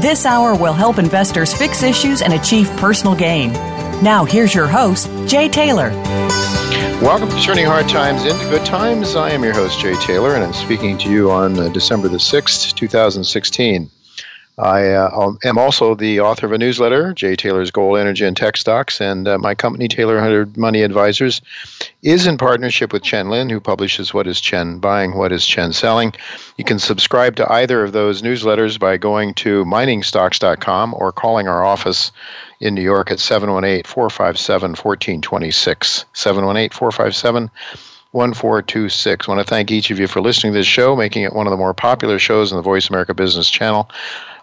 This hour will help investors fix issues and achieve personal gain. Now, here's your host, Jay Taylor. Welcome to Turning Hard Times into Good Times. I am your host, Jay Taylor, and I'm speaking to you on uh, December the 6th, 2016. I uh, am also the author of a newsletter, Jay Taylor's Gold, Energy, and Tech Stocks, and uh, my company, Taylor 100 Money Advisors, is in partnership with Chen Lin, who publishes What is Chen Buying, What is Chen Selling. You can subscribe to either of those newsletters by going to miningstocks.com or calling our office in New York at 718 457 1426. 718 457 1426. I want to thank each of you for listening to this show, making it one of the more popular shows on the Voice America Business Channel.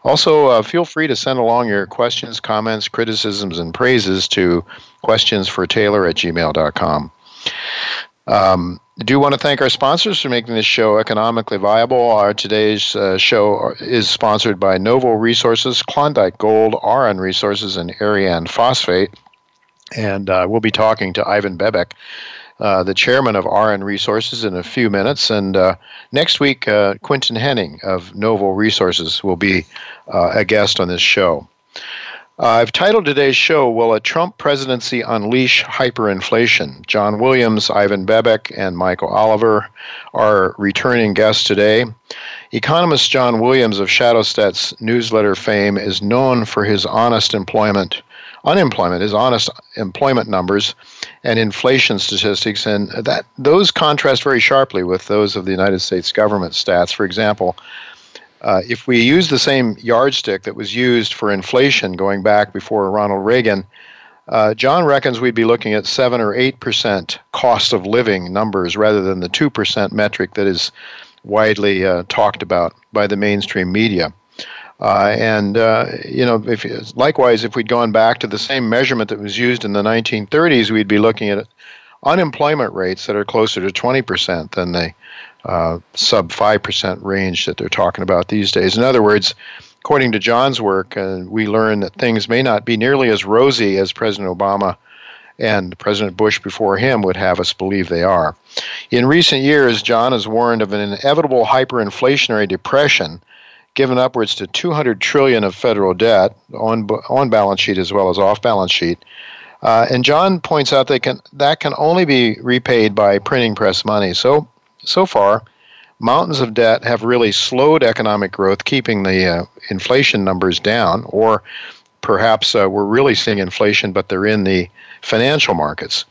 Also, uh, feel free to send along your questions, comments, criticisms, and praises to questionsfortaylor at gmail.com. Um, I do want to thank our sponsors for making this show economically viable. Our today's uh, show is sponsored by Novo Resources, Klondike Gold, Auryn Resources, and Arianne Phosphate. And uh, we'll be talking to Ivan Bebek uh, the chairman of Auryn Resources, in a few minutes. And uh, next week, uh, Quinton Hennigh of Novo Resources will be uh, a guest on this show. Uh, I've titled today's show, Will a Trump Presidency Unleash Hyperinflation? John Williams, Ivan Bebek, and Michael Oliver are returning guests today. Economist John Williams of Shadowstats newsletter fame is known for his honest employment unemployment, his honest employment numbers, and inflation statistics, and that those contrast very sharply with those of the United States government stats. For example, uh, if we use the same yardstick that was used for inflation going back before Ronald Reagan, uh, John reckons we'd be looking at 7 or 8% cost of living numbers rather than the 2% metric that is widely uh, talked about by the mainstream media. Uh, and uh, you know, if likewise, if we'd gone back to the same measurement that was used in the 1930s, we'd be looking at unemployment rates that are closer to 20% than the uh, sub 5% range that they're talking about these days. In other words, according to John's work, uh, we learn that things may not be nearly as rosy as President Obama and President Bush before him would have us believe they are. In recent years, John has warned of an inevitable hyperinflationary depression given upwards to 200 trillion of federal debt on on balance sheet as well as off balance sheet. Uh, and John points out that can that can only be repaid by printing press money. So so far, mountains of debt have really slowed economic growth, keeping the uh, inflation numbers down. Or perhaps uh, we're really seeing inflation, but they're in the financial markets.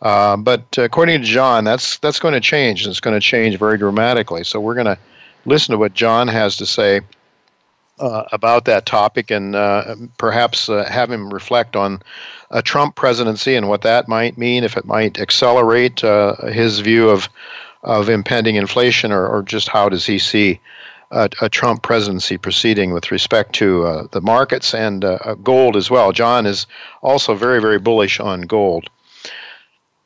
Uh, but according to John, that's that's going to change, and it's going to change very dramatically. So we're going to listen to what John has to say uh, about that topic and uh, perhaps uh, have him reflect on a Trump presidency and what that might mean, if it might accelerate uh, his view of, of impending inflation, or, or just how does he see a, a Trump presidency proceeding with respect to uh, the markets and uh, gold as well. John is also very, very bullish on gold.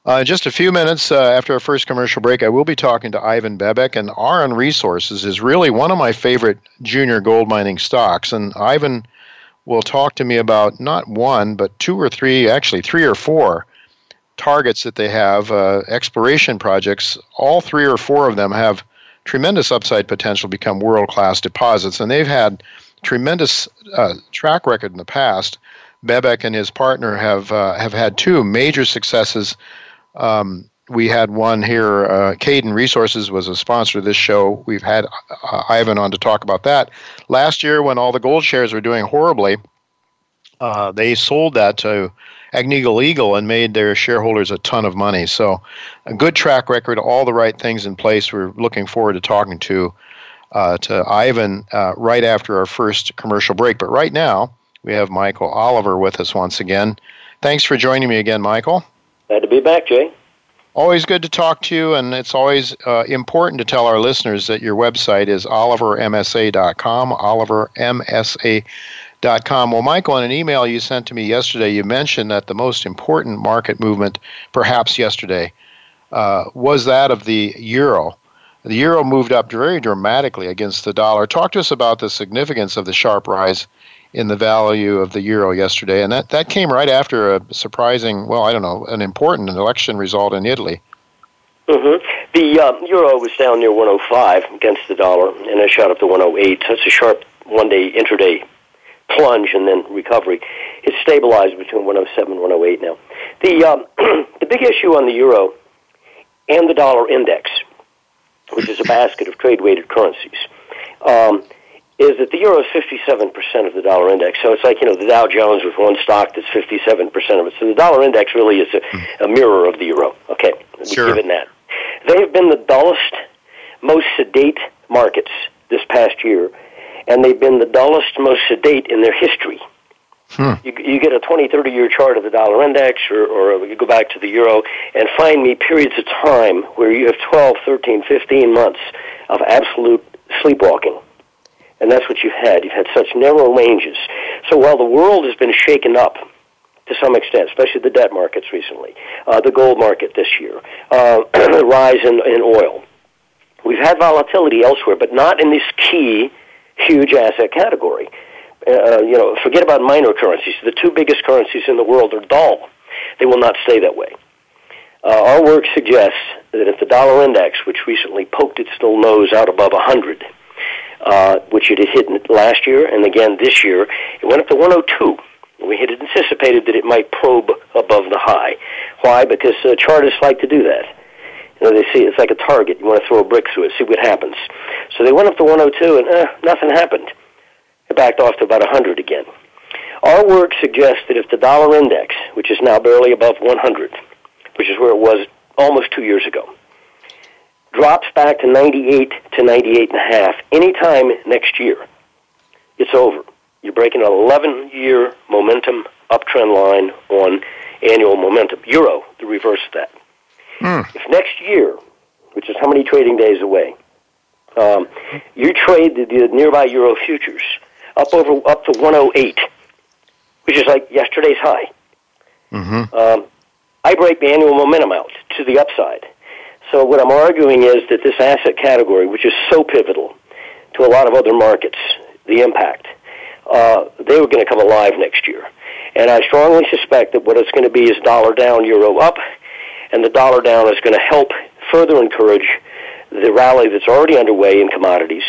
Uh, just a few minutes uh, after our first commercial break, I will be talking to Ivan Bebek, and Auryn Resources is really one of my favorite junior gold mining stocks. And Ivan will talk to me about not one, but two or three, actually three or four targets that they have, uh, exploration projects. All three or four of them have tremendous upside potential, to become world class deposits, and they've had tremendous uh, track record in the past. Bebek and his partner have uh, have had two major successes. Um, we had one here. Uh, Cayden Resources was a sponsor of this show. We've had uh, Ivan on to talk about that. Last year, when all the gold shares were doing horribly, uh, they sold that to Agnico Eagle and made their shareholders a ton of money. So, a good track record, all the right things in place. We're looking forward to talking to uh, to Ivan uh, right after our first commercial break. But right now, we have Michael Oliver with us once again. Thanks for joining me again, Michael. Glad to be back, Jay. Always good to talk to you, and it's always uh, important to tell our listeners that your website is olivermsa.com, olivermsa.com. Well, Michael, in an email you sent to me yesterday, you mentioned that the most important market movement, perhaps yesterday, uh, was that of the euro. The euro moved up very dramatically against the dollar. Talk to us about the significance of the sharp rise in the value of the euro yesterday, and that, that came right after a surprising, well, I don't know, an important election result in Italy. Mm-hmm. The uh, euro was down near 105 against the dollar, and it shot up to 108. So it's a sharp one-day intraday plunge and then recovery. It's stabilized between 107 and 108 now. The um, the big issue on the euro and the dollar index, which is a basket of trade-weighted currencies. Um, is that the euro is 57% of the dollar index. So it's like, you know, the Dow Jones with one stock that's 57% of it. So the dollar index really is a, a mirror of the euro. Okay, sure. given that. They have been the dullest, most sedate markets this past year, and they've been the dullest, most sedate in their history. Hmm. You, you get a 20, 30 year chart of the dollar index, or, or you go back to the euro, and find me periods of time where you have 12, 13, 15 months of absolute sleepwalking and that's what you've had. You've had such narrow ranges. So while the world has been shaken up to some extent, especially the debt markets recently, uh, the gold market this year, uh, the rise in, in oil, we've had volatility elsewhere, but not in this key, huge asset category. Uh, you know, forget about minor currencies. The two biggest currencies in the world are dull. They will not stay that way. Uh, our work suggests that if the dollar index, which recently poked its little nose out above 100, uh, which it had hit last year and again this year. It went up to 102. We had anticipated that it might probe above the high. Why? Because uh, chartists like to do that. You know, they see it's like a target. You want to throw a brick through it, see what happens. So they went up to 102, and eh, nothing happened. It backed off to about 100 again. Our work suggests that if the dollar index, which is now barely above 100, which is where it was almost two years ago, drops back to 98 to 98 and a half anytime next year, it's over. You're breaking an 11 year momentum uptrend line on annual momentum. Euro, the reverse of that. Mm. If next year, which is how many trading days away, um, you trade the, the nearby euro futures up over up to 108, which is like yesterday's high. Mm-hmm. Um, I break the annual momentum out to the upside. So what I'm arguing is that this asset category, which is so pivotal to a lot of other markets, the impact, uh, they were going to come alive next year. And I strongly suspect that what it's going to be is dollar down, euro up, and the dollar down is going to help further encourage the rally that's already underway in commodities,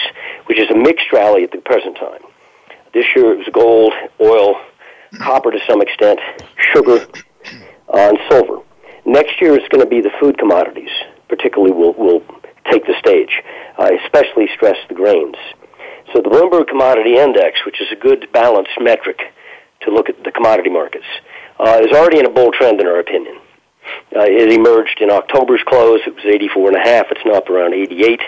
which is a mixed rally at the present time. This year it was gold, oil, copper to some extent, sugar, uh, and silver. Next year it's going to be the food commodities particularly will, will take the stage. I especially stress the grains. So the Bloomberg Commodity Index, which is a good balanced metric to look at the commodity markets, uh, is already in a bull trend in our opinion. Uh, it emerged in October's close. It was 84 and a half. It's now up around 88.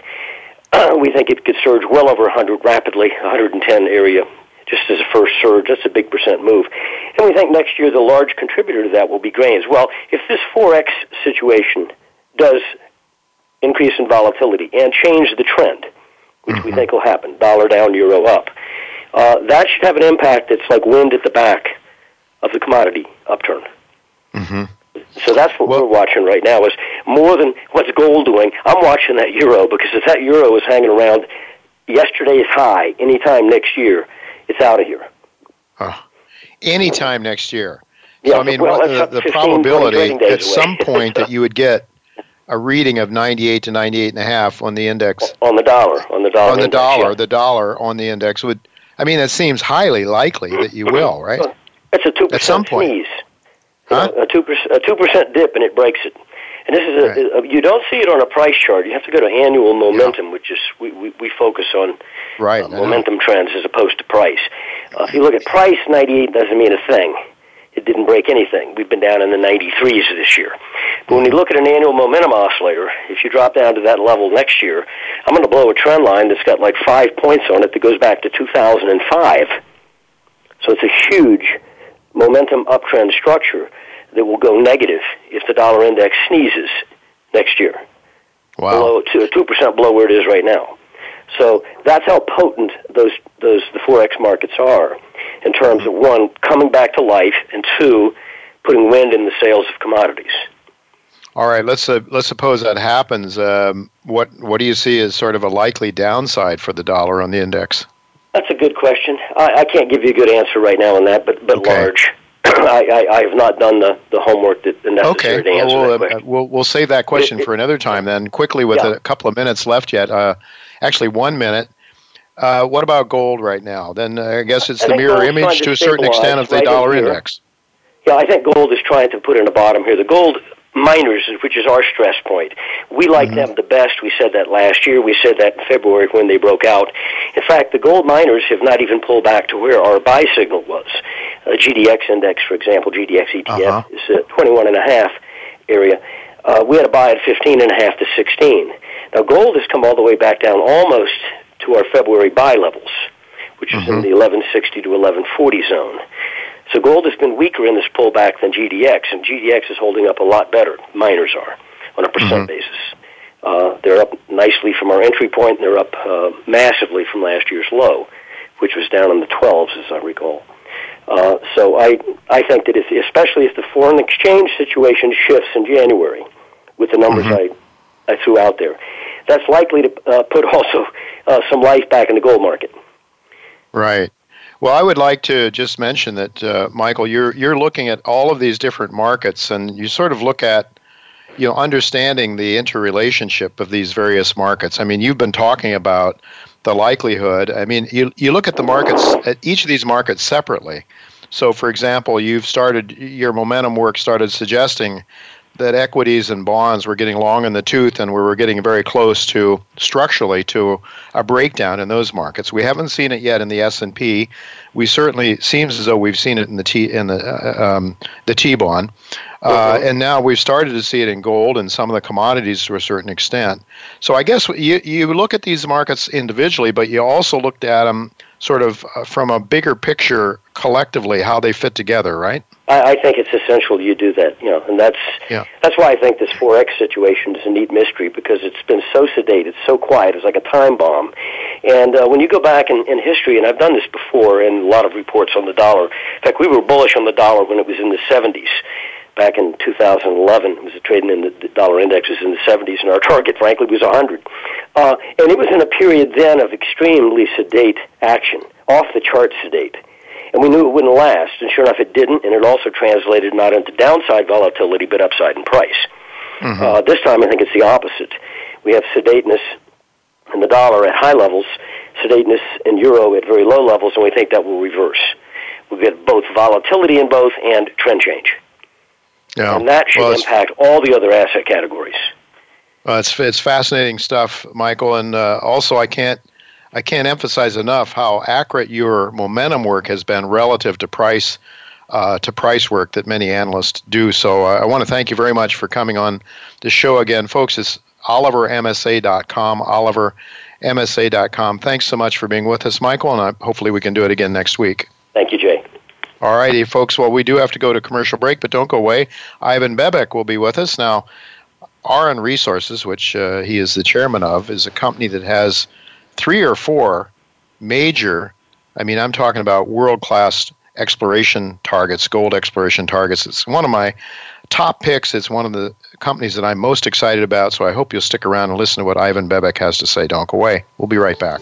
Uh, we think it could surge well over 100 rapidly, 110 area, just as a first surge. That's a big percent move. And we think next year the large contributor to that will be grains. Well, if this forex situation does increase in volatility and change the trend, which mm-hmm. we think will happen, dollar down, euro up. Uh, that should have an impact that's like wind at the back of the commodity upturn. Mm-hmm. So that's what well, we're watching right now. Is more than what's gold doing. I'm watching that euro because if that euro is hanging around yesterday's high anytime next year, it's out of here. Oh, anytime next year. Yeah, so, I mean, well, the, the 15, probability at some point that you would get a reading of 98 to 98 and a half on the index on the dollar on the dollar on the index, dollar yeah. the dollar on the index would I mean it seems highly likely that you will right It's a two At some percent point. sneeze. Huh? A two percent a two percent dip and it breaks it. And this is a, a you don't see it on a price chart. You have to go to annual momentum, which is we, we, we focus on right uh, momentum trends as opposed to price. Uh, if you look at price, 98 doesn't mean a thing. It didn't break anything. We've been down in the 93s this year. But when you look at an annual momentum oscillator, if you drop down to that level next year, I'm going to blow a trend line that's got like five points on it that goes back to 2005. So it's a huge momentum uptrend structure that will go negative if the dollar index sneezes next year wow below two two percent below where it is right now. So that's how potent those those the forex markets are in terms of one coming back to life and two putting wind in the sails of commodities. all right let's uh, let's suppose that happens um, what what do you see as sort of a likely downside for the dollar on the index That's a good question. I, I can't give you a good answer right now on that, but but Okay. large. I, I, I have not done the, the homework that the necessary Okay, to answer well, that we'll, uh, question. we'll we'll save that question It- for another time. Then quickly, with Yeah. a couple of minutes left yet, uh, actually one minute. Uh, what about gold right now? Then uh, I guess it's I the mirror image to to a certain extent of the right in dollar index. Yeah, I think gold is trying to put in a bottom here. The gold miners, which is our stress point, we like Mm-hmm. them the best. We said that last year. We said that in February when they broke out. In fact, the gold miners have not even pulled back to where our buy signal was. Uh, GDX index, for example, GDX ETF Uh-huh. is at 21 and a half area. Uh, we had a buy at 15 and a half to 16. Now, gold has come all the way back down almost to our February buy levels, which is in the 1160 to 1140 zone. So gold has been weaker in this pullback than GDX, and GDX is holding up a lot better. Miners are on a percent basis. Uh, they're up nicely from our entry point, and they're up uh, massively from last year's low, which was down in the 12s, as I recall. Uh, so I I think that if, especially if the foreign exchange situation shifts in January, with the numbers I I threw out there, that's likely to uh, put also uh, some life back in the gold market. Right. Well, I would like to just mention that, uh, Michael, you're you're looking at all of these different markets, and you sort of look at, you know, understanding the interrelationship of these various markets. I mean, you've been talking about the likelihood. I mean, you you look at the markets at each of these markets separately. So, for example, you've started your momentum work started suggesting that equities and bonds were getting long in the tooth and we were getting very close to structurally to a breakdown in those markets. We haven't seen it yet in the S&P. We certainly seems as though we've seen it in the T in the uh, um, the T-bond. Uh, and now we've started to see it in gold and some of the commodities to a certain extent. So I guess you you look at these markets individually, but you also looked at them sort of uh, from a bigger picture collectively, how they fit together, right? I, I think it's essential you do that, you know, and that's Yeah. that's why I think this forex situation is a neat mystery because it's been so sedate, it's so quiet, it's like a time bomb. And uh, when you go back in, in history, and I've done this before in a lot of reports on the dollar. In fact, we were bullish on the dollar when it was in the 70s. Back in 2011, it was trading in the, the dollar index was in the 70s, and our target, frankly, was 100. Uh, and it was in a period then of extremely sedate action, off the chart sedate and we knew it wouldn't last. And sure enough, it didn't, and it also translated not into downside volatility, but upside in price. Uh, this time, I think it's the opposite. We have sedateness in the dollar at high levels, sedateness in euro at very low levels, and we think that will reverse. We'll get both volatility in both and trend change, Yeah. and that should Well, impact all the other asset categories. Uh, it's it's fascinating stuff, Michael, and uh, also I can't I can't emphasize enough how accurate your momentum work has been relative to price uh, to price work that many analysts do. So uh, I want to thank you very much for coming on the show again, folks. It's OliverMSA.com, OliverMSA.com. Thanks so much for being with us, Michael, and I, hopefully we can do it again next week. Thank you, Jay. All righty, folks. Well, we do have to go to commercial break, but don't go away. Ivan Bebek will be with us now. Auryn Resources, which uh, he is the chairman of, is a company that has three or four major, I mean, I'm talking about world class exploration targets, gold exploration targets. It's one of my top picks. It's one of the companies that I'm most excited about, so I hope you'll stick around and listen to what Ivan Bebek has to say. Don't go away. We'll be right back.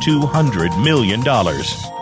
$200 million.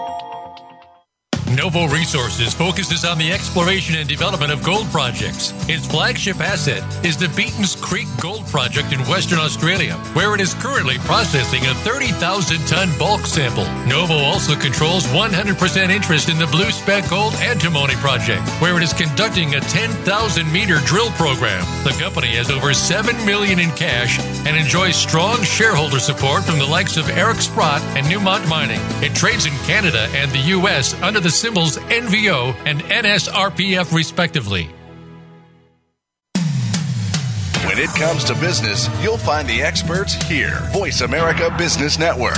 Novo Resources focuses on the exploration and development of gold projects. Its flagship asset is the Beaton's Creek Gold Project in Western Australia, where it is currently processing a 30,000 ton bulk sample. Novo also controls 100% interest in the Blue Spec Gold Antimony Project, where it is conducting a 10,000 meter drill program. The company has over 7 million in cash and enjoys strong shareholder support from the likes of Eric Sprott and Newmont Mining. It trades in Canada and the U.S. under the symbols NVO and NSRPF, respectively. When it comes to business, you'll find the experts here. Voice America Business Network.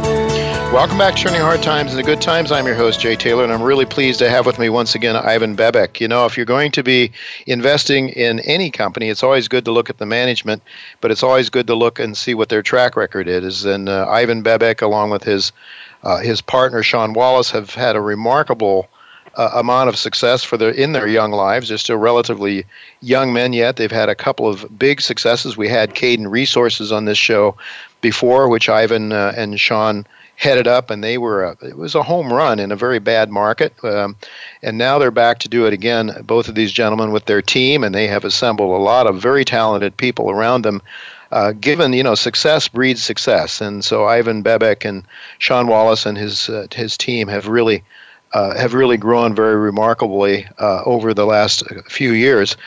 Welcome back to Turning Hard Times into Good Times. I'm your host, Jay Taylor, and I'm really pleased to have with me once again Ivan Bebek. You know, if you're going to be investing in any company, it's always good to look at the management, but it's always good to look and see what their track record is. And uh, Ivan Bebek, along with his uh, his partner Sean Wallace, have had a remarkable uh, amount of success for their in their young lives. They're still relatively young men yet. They've had a couple of big successes. We had Cayden Resources on this show before, which Ivan uh, and Sean headed up, and they were a, it was a home run in a very bad market. Um, and now they're back to do it again. Both of these gentlemen with their team, and they have assembled a lot of very talented people around them. Uh, given you know success breeds success, and so Ivan Bebek and Sean Wallace and his uh, his team have really uh, have really grown very remarkably uh, over the last few years.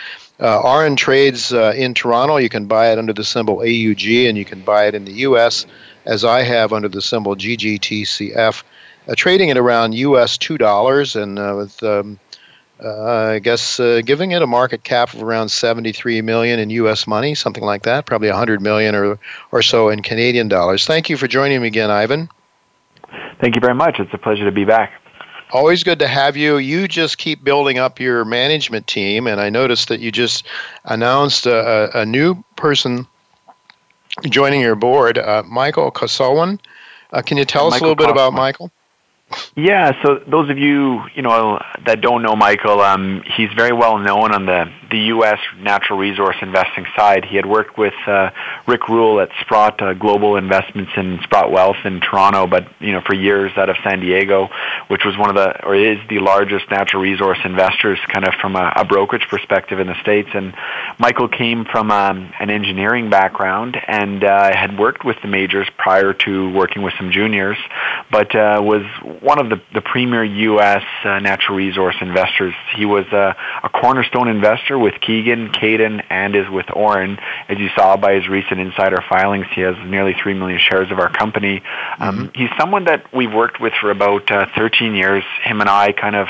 Uh, Auryn trades uh, in Toronto. You can buy it under the symbol AUG, and you can buy it in the U.S as I have under the symbol GGTCF, uh, trading at around US $2 and uh, with, um, uh, I guess, uh, giving it a market cap of around 73 million in US money, something like that, probably 100 million or, or so in Canadian dollars. Thank you for joining me again, Ivan. Thank you very much. It's a pleasure to be back. Always good to have you. You just keep building up your management team, and I noticed that you just announced a, a, a new person joining your board, uh, Michael Kosowan. Uh, can you tell us a little bit about Michael? Yeah, so those of you you know that don't know Michael, um, he's very well known on the the U.S. natural resource investing side. He had worked with uh, Rick Rule at Sprott uh, Global Investments in Sprott Wealth in Toronto, but you know for years out of San Diego, which was one of the or is the largest natural resource investors, kind of from a, a brokerage perspective in the states. And Michael came from um, an engineering background and uh, had worked with the majors prior to working with some juniors, but uh, was one of the, the premier U.S. Uh, natural resource investors. He was a, a cornerstone investor with Keegan, Cayden, and is with Auryn. As you saw by his recent insider filings, he has nearly 3 million shares of our company. Um, mm-hmm. He's someone that we've worked with for about uh, 13 years. Him and I kind of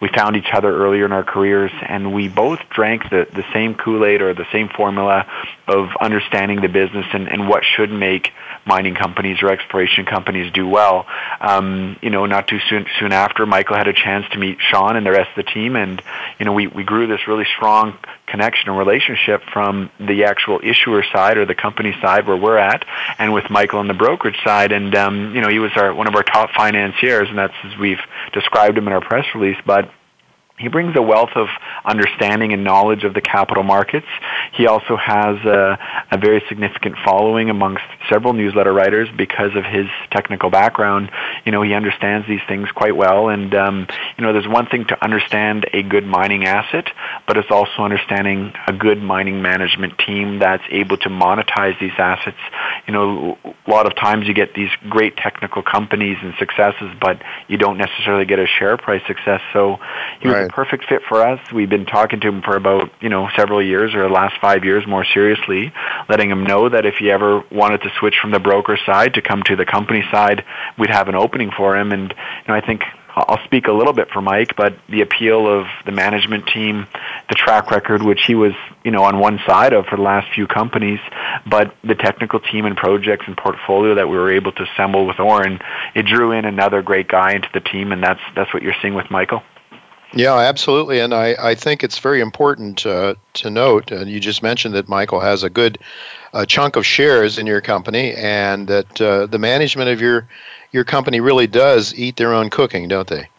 we found each other earlier in our careers and we both drank the, the same Kool-Aid or the same formula of understanding the business and, and what should make mining companies or exploration companies do well. Um, you know, not too soon soon after, Michael had a chance to meet Sean and the rest of the team, and you know, we we grew this really strong connection and relationship from the actual issuer side or the company side where we're at, and with Michael on the brokerage side. And um, you know, he was our one of our top financiers, and that's as we've described him in our press release. But he brings a wealth of understanding and knowledge of the capital markets. he also has a, a very significant following amongst several newsletter writers because of his technical background. You know, he understands these things quite well, and um, you know, there's one thing to understand a good mining asset, but it's also understanding a good mining management team that's able to monetize these assets. You know, a lot of times you get these great technical companies and successes, but you don't necessarily get a share price success. So he right. Perfect fit for us. We've been talking to him for about you know several years or the last five years more seriously, letting him know that if he ever wanted to switch from the broker side to come to the company side, we'd have an opening for him. And you know, I think I'll speak a little bit for Mike, but the appeal of the management team, the track record, which he was, you know, on one side of for the last few companies, but the technical team and projects and portfolio that we were able to assemble with Auryn, it drew in another great guy into the team, and that's that's what you're seeing with Michael. Yeah, absolutely, and I, I think it's very important uh, to note. And you just mentioned that Michael has a good uh, chunk of shares in your company, and that uh, the management of your your company really does eat their own cooking, don't they?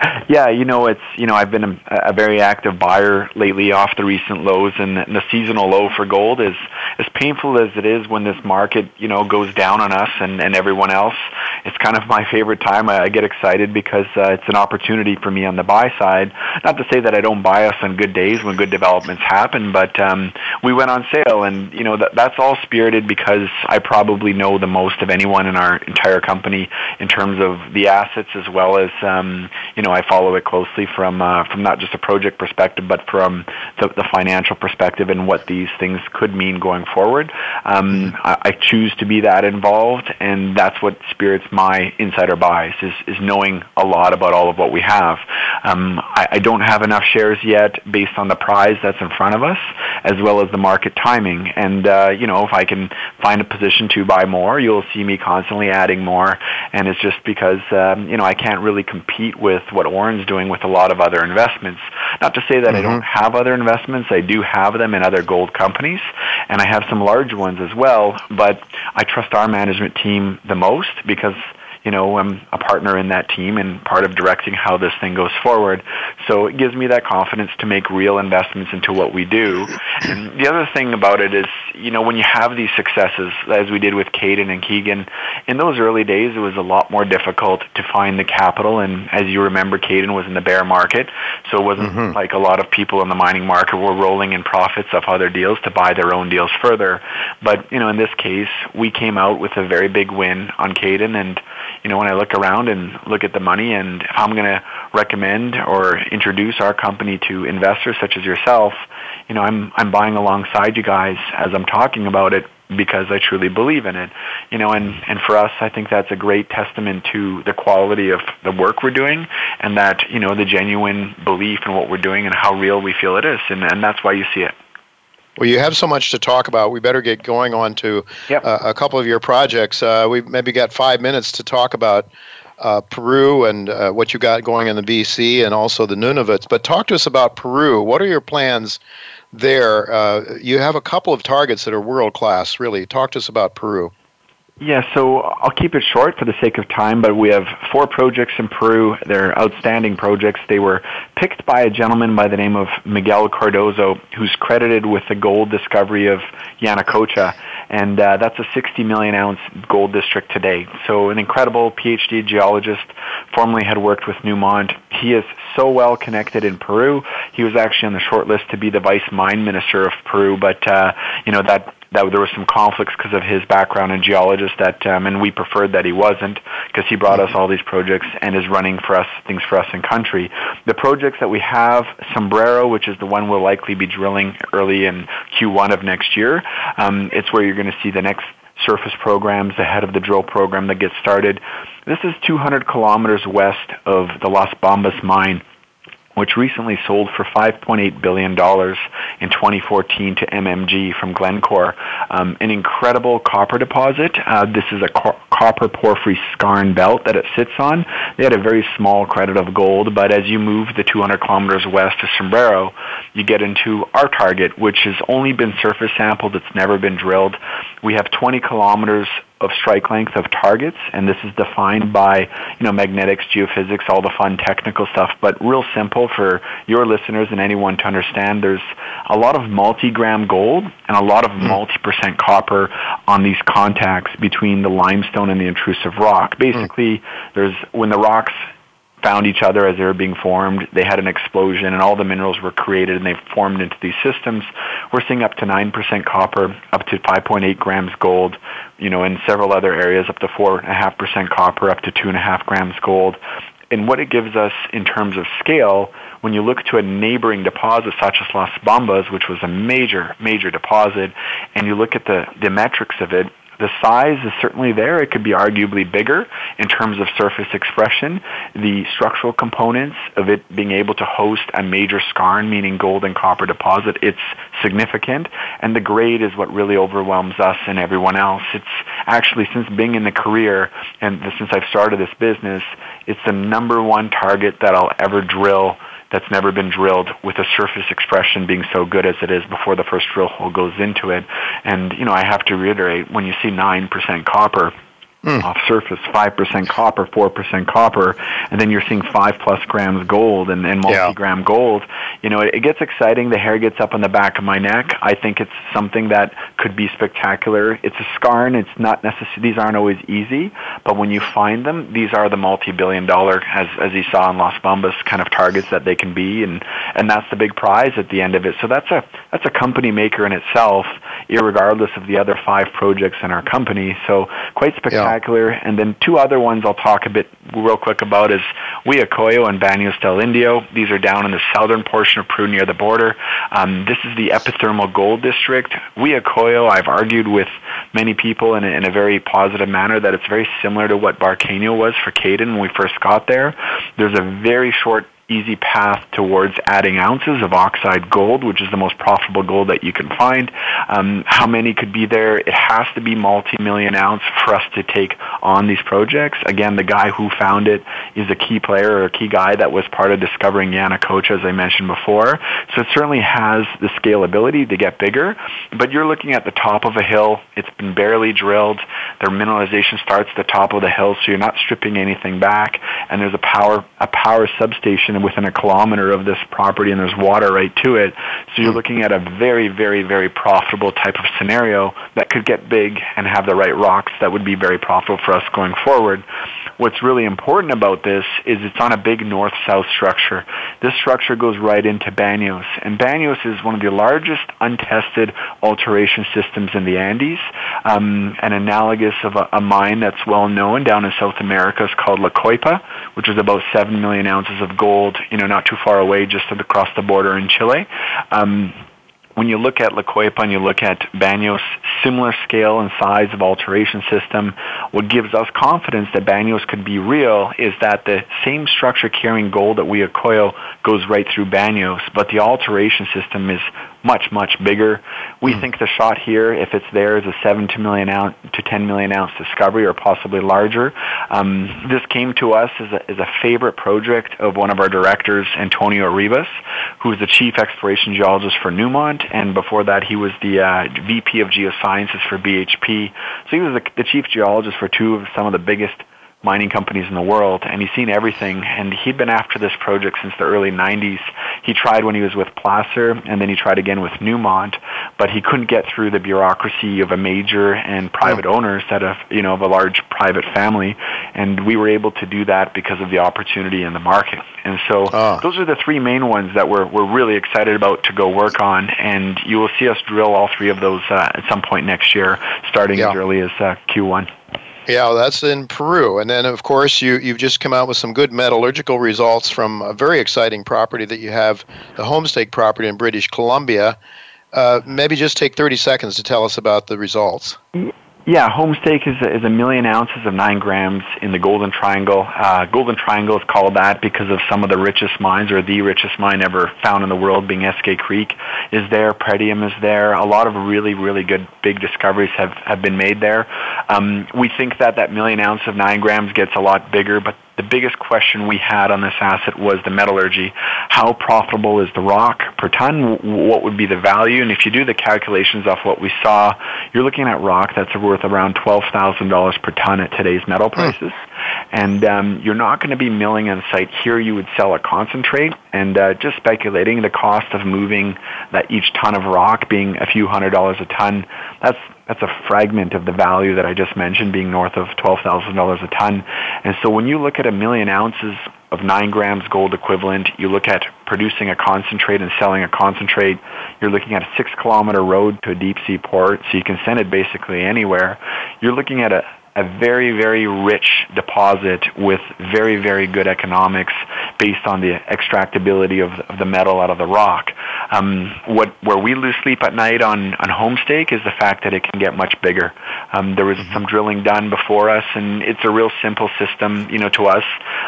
Yeah, you know, it's you know, I've been a, a very active buyer lately off the recent lows, and the, seasonal low for gold is as painful as it is when this market you know goes down on us and and everyone else. It's kind of my favorite time. I, I get excited because uh, it's an opportunity for me on the buy side. Not to say that I don't buy us on good days when good developments happen, but um, we went on sale, and you know that that's all spirited because I probably know the most of anyone in our entire company in terms of the assets as well as um, you know know, I follow it closely from uh, from not just a project perspective, but from the, the financial perspective and what these things could mean going forward. Um, I, I choose to be that involved, and that's what spirits my insider bias is is knowing a lot about all of what we have. Um, I, I don't have enough shares yet based on the prize that's in front of us, as well as the market timing. And uh, you know, if I can find a position to buy more, you'll see me constantly adding more. And it's just because um, you know I can't really compete with what Auryn's doing with a lot of other investments. Not to say that mm-hmm. I don't mm-hmm. have other investments. I do have them in other gold companies, and I have some large ones as well. But I trust our management team the most because you know, I'm a partner in that team and part of directing how this thing goes forward. So it gives me that confidence to make real investments into what we do. And the other thing about it is, you know, when you have these successes, as we did with Cayden and Keegan, in those early days, it was a lot more difficult to find the capital. And as you remember, Cayden was in the bear market, so it wasn't mm-hmm. like a lot of people in the mining market were rolling in profits of other deals to buy their own deals further. But, you know, in this case, we came out with a very big win on Cayden and you know, when I look around and look at the money, and if I'm going to recommend or introduce our company to investors such as yourself, you know, I'm I'm buying alongside you guys as I'm talking about it because I truly believe in it. You know, and and for us, I think that's a great testament to the quality of the work we're doing, and that you know the genuine belief in what we're doing and how real we feel it is, and and that's why you see it. Well, you have so much to talk about. We better get going on to yep. uh, a couple of your projects. Uh, we've maybe got five minutes to talk about uh, Peru and uh, what you got going in the BC and also the Nunavut. But talk to us about Peru. What are your plans there? Uh, you have a couple of targets that are world class, really. Talk to us about Peru. Yeah, so I'll keep it short for the sake of time, but we have four projects in Peru. They're outstanding projects. They were picked by a gentleman by the name of Miguel Cardozo, who's credited with the gold discovery of Yanacocha, and uh, that's a 60 million ounce gold district today. So an incredible PhD geologist, formerly had worked with Newmont. He is so well connected in Peru. He was actually on the short list to be the vice mine minister of Peru, but uh, you know that that there was some conflicts because of his background in geologist that um, and we preferred that he wasn't because he brought us all these projects and is running for us things for us in country. The projects that we have sombrero which is the one we'll likely be drilling early in q1 of next year um, it's where you're going to see the next surface programs ahead of the drill program that gets started. This is 200 kilometers west of the las bambas mine which recently sold for $5.8 billion in 2014 to MMG from Glencore. Um, an incredible copper deposit. Uh, this is a car- copper porphyry skarn belt that it sits on. They had a very small credit of gold, but as you move the 200 kilometers west to Sombrero, you get into our target, which has only been surface sampled. It's never been drilled. We have 20 kilometers of strike length of targets, and this is defined by you know magnetics, geophysics, all the fun technical stuff. But real simple for your listeners and anyone to understand. There's a lot of multi-gram gold and a lot of mm. multi-percent copper on these contacts between the limestone and the intrusive rock. Basically, mm. there's when the rocks found each other as they were being formed. They had an explosion, and all the minerals were created, and they formed into these systems. We're seeing up to nine percent copper, up to 5.8 grams gold. You know, in several other areas, up to four and a half percent copper, up to two and a half grams gold. And what it gives us in terms of scale, when you look to a neighboring deposit such as Las Bambas, which was a major, major deposit, and you look at the, the metrics of it, the size is certainly there. It could be arguably bigger in terms of surface expression. The structural components of it being able to host a major skarn, meaning gold and copper deposit, it's significant. And the grade is what really overwhelms us and everyone else. It's actually, since being in the career and since I've started this business, it's the number one target that I'll ever drill that's never been drilled with the surface expression being so good as it is before the first drill hole goes into it. And, you know, I have to reiterate, when you see 9% copper, Mm. off surface, 5% copper, 4% copper, and then you're seeing 5 plus grams gold and, and multi-gram yeah. gold. You know, it, it, gets exciting. The hair gets up on the back of my neck. I think it's something that could be spectacular. It's a skarn. It's not necessary. These aren't always easy, but when you find them, these are the multi-billion dollar, as, as you saw in Las Bambas, kind of targets that they can be, and, and that's the big prize at the end of it. So that's a, that's a company maker in itself, regardless of the other five projects in our company. So quite spectacular. Yeah And then two other ones I'll talk a bit real quick about is Huilacollo and Baños del Indio. These are down in the southern portion of Peru near the border. Um, this is the epithermal gold district. Huilacollo, I've argued with many people in a, in a very positive manner that it's very similar to what Barqueño was for Cayden when we first got there. There's a very short easy path towards adding ounces of oxide gold, which is the most profitable gold that you can find. Um, how many could be there? It has to be multi-million ounce for us to take on these projects. Again, the guy who found it is a key player or a key guy that was part of discovering Yanacocha, as I mentioned before. So it certainly has the scalability to get bigger, but you're looking at the top of a hill. It's been barely drilled. Their mineralization starts at the top of the hill, so you're not stripping anything back, and there's a power a power substation within a kilometer of this property and there's water right to it. So you're looking at a very, very, very profitable type of scenario that could get big and have the right rocks that would be very profitable for us going forward. What's really important about this is it's on a big north-south structure. This structure goes right into Baños, and Baños is one of the largest untested alteration systems in the Andes. Um, an analogous of a, a mine that's well known down in South America is called La Coipa, which is about seven million ounces of gold you know, not too far away, just across the border in Chile. Um, when you look at La Coipa and you look at Baños, similar scale and size of alteration system, what gives us confidence that Baños could be real is that the same structure carrying gold at Huilacollo goes right through Baños, but the alteration system is much, much bigger. We mm. think the shot here, if it's there, is a 7 to, million ounce, to 10 million ounce discovery or possibly larger. Um, this came to us as a, as a favorite project of one of our directors, Antonio Arribas, who is the chief exploration geologist for Newmont, and before that he was the uh, VP of geosciences for BHP. So he was the, the chief geologist for two of some of the biggest mining companies in the world, and he's seen everything. And he'd been after this project since the early 90s. He tried when he was with Placer, and then he tried again with Newmont, but he couldn't get through the bureaucracy of a major and private oh. owners that of you know of a large private family. And we were able to do that because of the opportunity in the market. And so oh. those are the three main ones that we're we're really excited about to go work on. And you will see us drill all three of those uh, at some point next year, starting yeah. as early as uh, Q1. Yeah, that's in Peru. And then, of course, you, you've just come out with some good metallurgical results from a very exciting property that you have, the Homestake property in British Columbia. Uh, maybe just take 30 seconds to tell us about the results. Yeah, Homestake is a, is a million ounces of nine grams in the Golden Triangle. Uh, Golden Triangle is called that because of some of the richest mines, or the richest mine ever found in the world, being Eskay Creek, is there. Pretium is there. A lot of really, really good big discoveries have have been made there. Um, we think that that million ounce of nine grams gets a lot bigger, but the biggest question we had on this asset was the metallurgy. How profitable is the rock per ton? What would be the value? And if you do the calculations off what we saw, you're looking at rock that's worth around $12,000 per ton at today's metal prices. And um, you're not going to be milling on site. Here you would sell a concentrate. And uh, just speculating, the cost of moving that each ton of rock being a few hundred dollars a ton, that's that's a fragment of the value that I just mentioned, being north of $12,000 a ton. And so when you look at a million ounces of 9 grams gold equivalent, you look at producing a concentrate and selling a concentrate, you're looking at a 6 kilometer road to a deep sea port, so you can send it basically anywhere. You're looking at a, a very, very rich deposit with very, very good economics based on the extractability of, of the metal out of the rock. Um, what where we lose sleep at night on on Homestake is the fact that it can get much bigger. Um, there was mm-hmm. some drilling done before us, and it's a real simple system. You know, to us,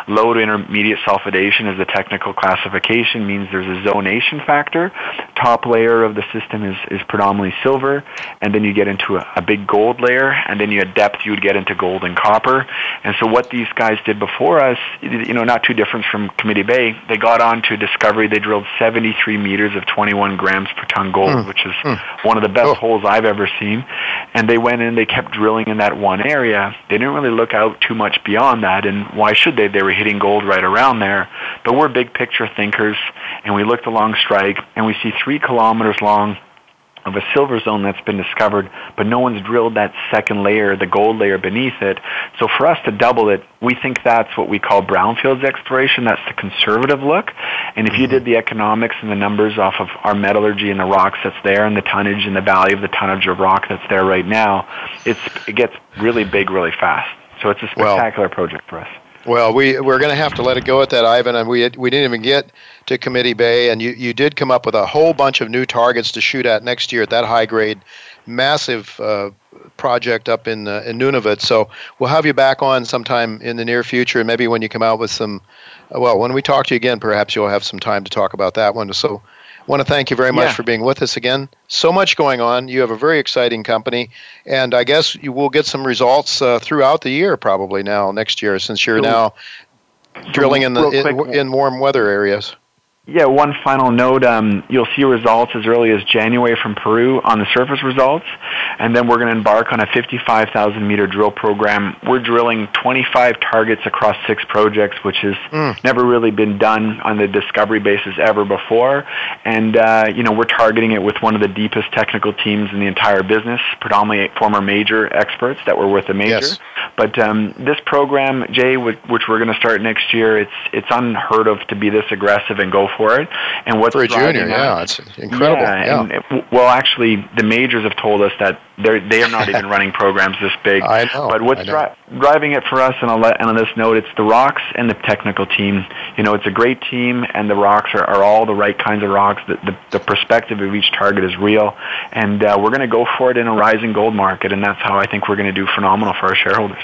low to intermediate sulfidation is the technical classification. Means there's a zonation factor. Top layer of the system is is predominantly silver, and then you get into a, a big gold layer, and then you at depth you would get into gold and copper. And so what these guys did before us, you know, not too different from Committee Bay, they got on to discovery. They drilled 73 meters of 21 grams per ton gold, mm. which is mm. one of the best oh. holes I've ever seen. And they went in, they kept drilling in that one area. They didn't really look out too much beyond that. And why should they? They were hitting gold right around there. But we're big picture thinkers, and we looked along strike, and we see three kilometers long of a silver zone that's been discovered, but no one's drilled that second layer, the gold layer beneath it. So for us to double it, we think that's what we call brownfields exploration. That's the conservative look. And if you mm-hmm. did the economics and the numbers off of our metallurgy and the rocks that's there and the tonnage and the value of the tonnage of rock that's there right now, it's, it gets really big really fast. So it's a spectacular well, project for us. Well, we we're going to have to let it go at that, Ivan, and we we didn't even get to Committee Bay, and you you did come up with a whole bunch of new targets to shoot at next year at that high grade, massive uh, project up in uh, in Nunavut. So we'll have you back on sometime in the near future, and maybe when you come out with some, well, when we talk to you again, perhaps you'll have some time to talk about that one. So want to thank you very much yeah. for being with us again. So much going on. You have a very exciting company, and I guess you will get some results uh, throughout the year, probably now next year, since you're now drilling in the in, in warm weather areas. Yeah, one final note. Um, you'll see results as early as January from Peru on the surface results, and then we're going to embark on a 55,000 meter drill program. We're drilling 25 targets across six projects, which has mm. never really been done on the discovery basis ever before. And uh, you know, we're targeting it with one of the deepest technical teams in the entire business, predominantly former major experts that were with the major. Yes. But um, this program, Jay, which we're going to start next year, it's it's unheard of to be this aggressive and go for it. And what's for a junior, yeah, it's incredible. Yeah, yeah. And it, well, actually, the majors have told us that they're they are not even running programs this big. I know. But what's know. Dri- driving it for us, and, I'll let, and on this note, it's the rocks and the technical team. You know, it's a great team, and the rocks are, are all the right kinds of rocks. The, the, the perspective of each target is real, and uh, we're going to go for it in a rising gold market, and that's how I think we're going to do phenomenal for our shareholders.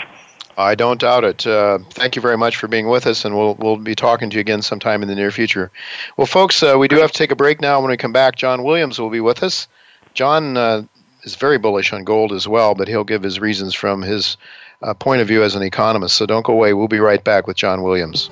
I don't doubt it. Uh, thank you very much for being with us, and we'll we'll be talking to you again sometime in the near future. Well, folks, uh, we do have to take a break now. When we come back, John Williams will be with us. John uh, is very bullish on gold as well, but he'll give his reasons from his uh, point of view as an economist. So don't go away. We'll be right back with John Williams.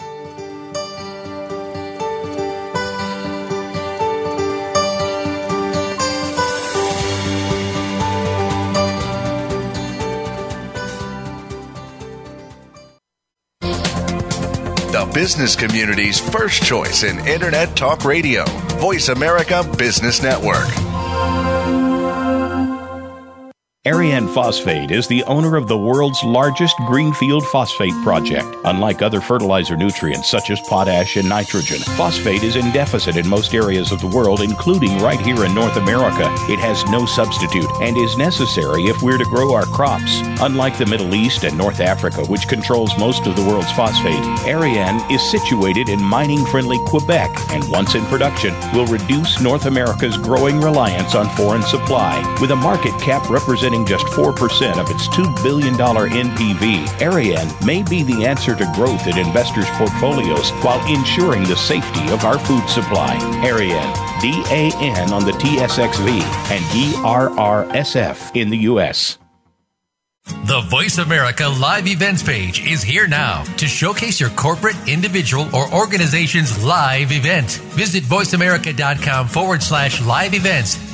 The business community's first choice in Internet Talk Radio, Voice America Business Network. Arianne Phosphate is the owner of the world's largest greenfield phosphate project. Unlike other fertilizer nutrients such as potash and nitrogen, phosphate is in deficit in most areas of the world, including right here in North America. It has no substitute and is necessary if we're to grow our crops. Unlike the Middle East and North Africa, which controls most of the world's phosphate, Arianne is situated in mining friendly Quebec and once in production will reduce North America's growing reliance on foreign supply with a market cap representing spending just 4% of its $2 billion NPV, Arianne may be the answer to growth in investors' portfolios while ensuring the safety of our food supply. Arianne, DAN on the TSXV and DRRSF in the U.S. The Voice America Live Events page is here now to showcase your corporate, individual, or organization's live event. Visit voiceamerica.com forward slash live events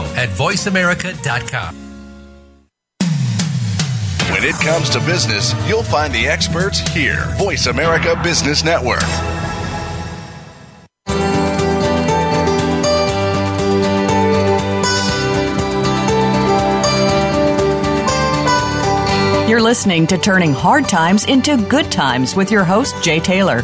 at voiceamerica.com. When it comes to business, you'll find the experts here. Voice America Business Network. You're listening to Turning Hard Times into Good Times with your host, Jay Taylor.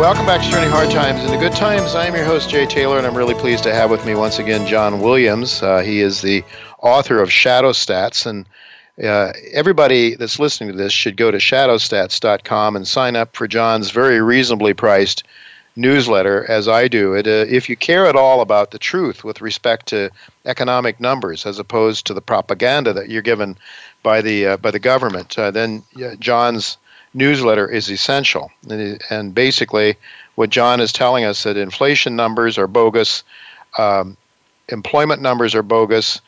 Welcome back to Turning Hard Times into Good Times. I am your host, Jay Taylor, and I'm really pleased to have with me once again John Williams. Uh, he is the author of Shadow Stats, and uh, everybody that's listening to this should go to shadowstats.com and sign up for John's very reasonably priced newsletter, as I do. It, uh, if you care at all about the truth with respect to economic numbers, as opposed to the propaganda that you're given by the uh, by the government, uh, then John's newsletter is essential. And basically, what John is telling us that inflation numbers are bogus, um, employment numbers are bogus,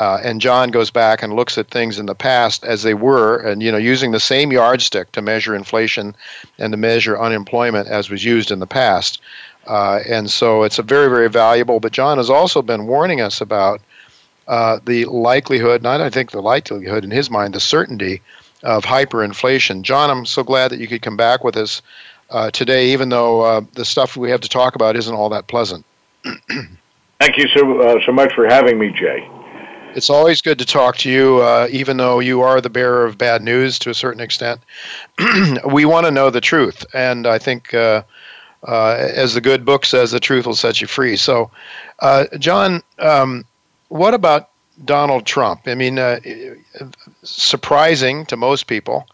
uh, and John goes back and looks at things in the past as they were, and you know, using the same yardstick to measure inflation and to measure unemployment as was used in the past. Uh, and so it's a very, very valuable. But John has also been warning us about uh, the likelihood, not I think the likelihood in his mind, the certainty of hyperinflation. John, I'm so glad that you could come back with us uh, today, even though uh, the stuff we have to talk about isn't all that pleasant. Thank you so uh, so much for having me, Jay. It's always good to talk to you, uh, even though you are the bearer of bad news to a certain extent. we want to know the truth, and I think, uh, uh, as the good book says, the truth will set you free. So, John, um, what about Donald Trump. I mean, uh, surprising to most people.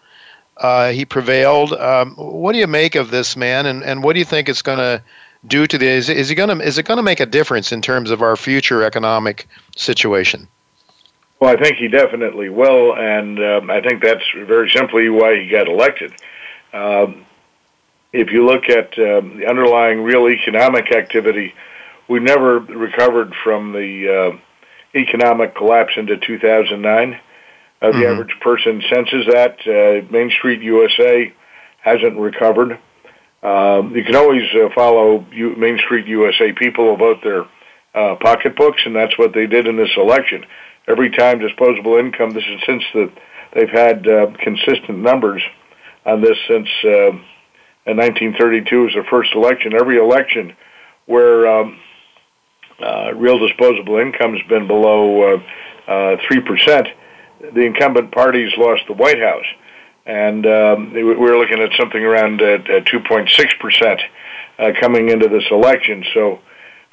Uh, he prevailed. Um, what do you make of this man, and, and what do you think it's going to do to the? Is, is he going to is it going to make a difference in terms of our future economic situation? Well, I think he definitely will, and um, I think that's very simply why he got elected. Um, if you look at um, the underlying real economic activity, we never recovered from the uh, economic collapse into 2009. Uh, mm-hmm. The average person senses that. Uh, Main Street USA hasn't recovered. Um, you can always uh, follow U- Main Street USA people about their uh, pocketbooks, and that's what they did in this election. Every time disposable income, this is since the, they've had uh, consistent numbers on this since uh, 1932 was the first election. Every election where um, real disposable income has been below uh, uh, three percent. The incumbent parties lost the White House, and um, we're looking at something around two point six percent coming into this election. So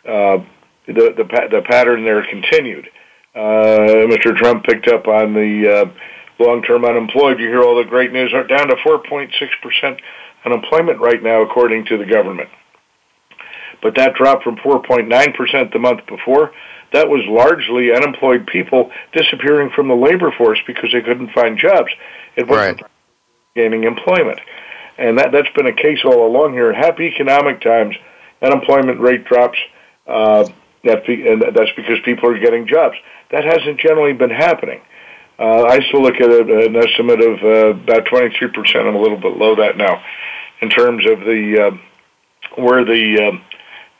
the the the pattern there continued. Uh, Mr. Trump picked up on the uh, long-term unemployed. You hear all the great news. Are down to 4.6% unemployment right now, according to the government but that dropped from 4.9% the month before. That was largely unemployed people disappearing from the labor force because they couldn't find jobs. It wasn't right. gaining employment. And that, that's been a case all along here. In happy economic times, unemployment rate drops, uh, that, and that's because people are getting jobs. That hasn't generally been happening. Uh, I still look at a, an estimate of uh, about 23%. I'm a little bit low that now in terms of the uh, where the uh,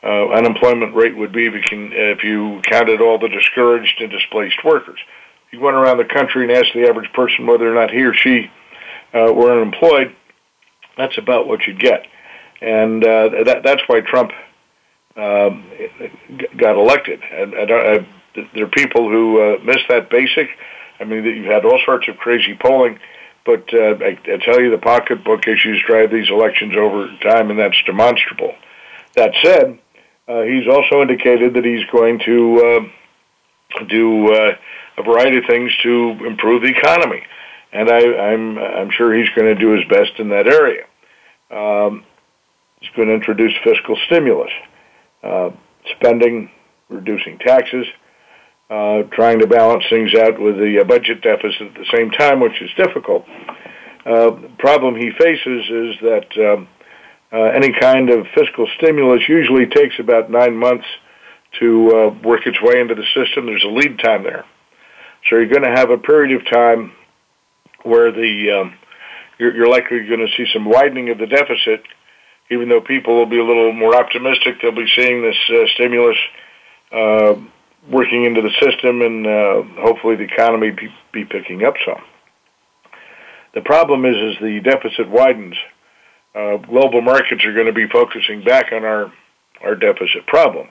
uh, unemployment rate would be if you, can, if you counted all the discouraged and displaced workers. You went around the country and asked the average person whether or not he or she uh, were unemployed, that's about what you'd get. And uh, that, that's why Trump um, got elected. And, and uh, there are people who uh, miss that basic. I mean, you've had all sorts of crazy polling, but uh, I, I tell you, the pocketbook issues drive these elections over time, and that's demonstrable. That said, uh, he's also indicated that he's going to uh, do uh, a variety of things to improve the economy, and I, I'm I'm sure he's going to do his best in that area. Um, he's going to introduce fiscal stimulus, uh, spending, reducing taxes, uh, trying to balance things out with the uh, budget deficit at the same time, which is difficult. The problem he faces is that um, uh, any kind of fiscal stimulus usually takes about nine months to uh, work its way into the system. There's a lead time there. So you're going to have a period of time where the um, you're, you're likely going to see some widening of the deficit, even though people will be a little more optimistic. They'll be seeing this uh, stimulus uh, working into the system, and uh, hopefully the economy be, be picking up some. The problem is, as the deficit widens, uh, global markets are going to be focusing back on our our deficit problem,